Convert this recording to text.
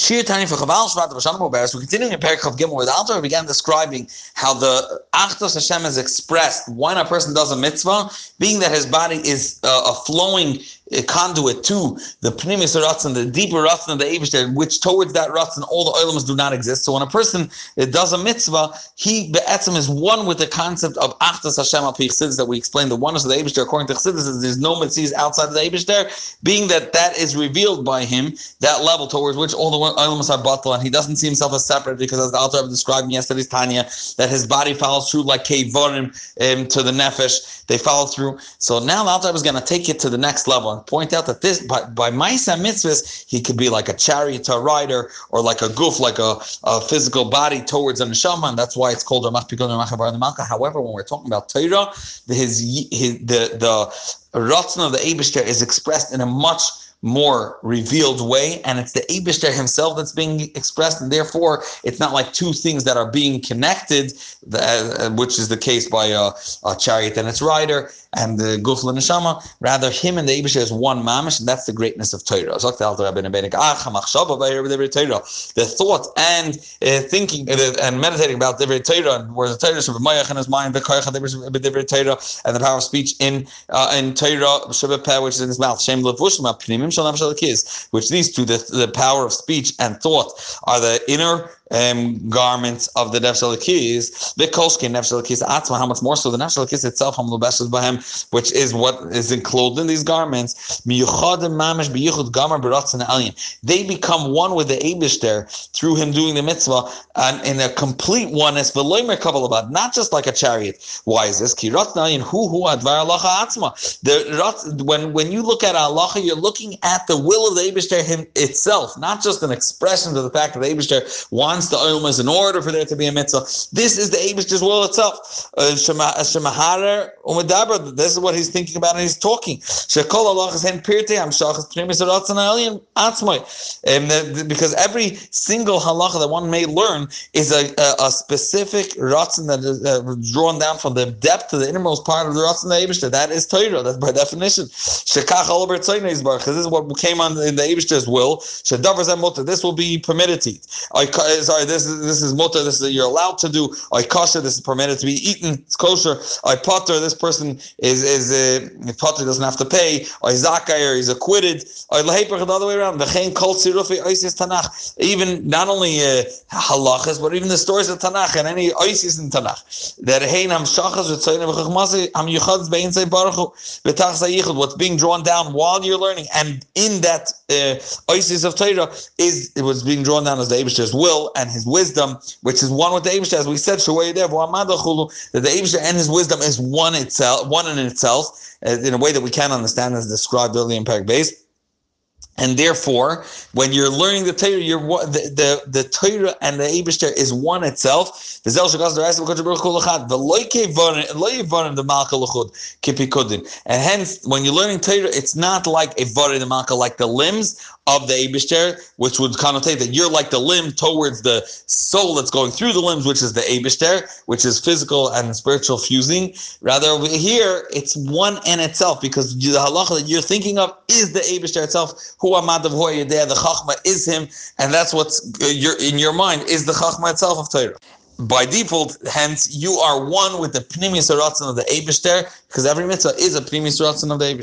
Shiur Tanya for Chof Alef Shvat Vashanam Beres. We're continuing in Perikov Gimel the Alter began describing how the Achdus Hashem is expressed when a person does a mitzvah, being that his body is uh, a flowing a conduit to the pnimis ratzon, the deeper ratzon of the Eibushter, which towards that ratzon all the oilams do not exist. So when a person does a mitzvah, he be'etzim is one with the concept of achdus Hashem al that we explained. The oneness of the Eibushter according to Chassidus there's no mitzvahs outside of the Eibushter, being that that is revealed by him, that level towards which all the oilams are batal, and he doesn't see himself as separate because as the Alter described in yesterday's Tanya, that his body follows through like kevorim um, to the nefesh, they follow through. So now the Alter is going to take it to the next level point out that this by by Maisa mitzvahs he could be like a chariot rider or like a goof, like a, a physical body towards a neshama, and that's why it's called Ramach Ramach Malka. However, when we're talking about Torah, his, his the the Ratzon of the Abishter is expressed in a much more revealed way, and it's the Abishter himself that's being expressed, and therefore it's not like two things that are being connected, uh, which is the case by a, a chariot and its rider and the Gufla Neshama. Rather, him and the Abishter is one mamish, and that's the greatness of Torah. The thought and uh, thinking uh, and meditating about the Torah, and where the Torah is in his mind, and the power of speech in uh, in Torah, which is in his mouth, which these two, the, the power of speech and thought, are the inner um, garments of the Nefesh Elokis, the Kolshke Nefesh Elokis Atzma, how much more so the Nefesh Elokis itself, which is what is enclosed in these garments, They become one with the Abishter through him doing the mitzvah and in a complete oneness, not just like a chariot. Why is this? The when when you look at Allah, you're looking at the will of the Abishter him itself, not just an expression of the fact that the Abishter wants the ilmas in order for there to be a mitzvah. This is the Abish's will itself. Uh, this is what he's thinking about and he's talking. Because every single halacha that one may learn is a, a, a specific ratzon that is uh, drawn down from the depth to the innermost part of the ratzon the Abishter. That is Torah. That's by definition. This is what came on in the Abishter's will. This will be permitted sorry, this is this is mutter, this is you're allowed to do. I kosher, this is permitted to be eaten. It's kosher. I patur, this person is is uh, patur doesn't have to pay. I zakayr, he's acquitted. I the other way around. Oisis. Even not only uh, halachas, but even the stories of Tanakh and any oisis in Tanakh. That hein ham shachas yuchad bein say baruch v'tach zayichud. What's being drawn down while you're learning, and in that uh, oisis of Torah is it was being drawn down as the Abish's will and his wisdom, which is one with the Eibush, as we said, that the Eibush and his wisdom is one itself, one in itself, uh, in a way that we can understand as described earlier in Perek Beis. And therefore, when you're learning the Torah, you're the the, the Torah and the Eibushter is one itself. And hence, when you're learning Torah, it's not like a vare the malka, like the limbs of the Abishter, which would connotate that you're like the limb towards the soul that's going through the limbs, which is the Abishter, which is physical and spiritual fusing. Rather, over here, it's one in itself because the halacha that you're thinking of is the Abishter itself. Who amadav there, the Chachma is him, and that's what's uh, in your mind is the Chachma itself of Torah by default, hence you are one with the pnimis of the Abishter, because every mitzvah is a pnimis of the Abishter.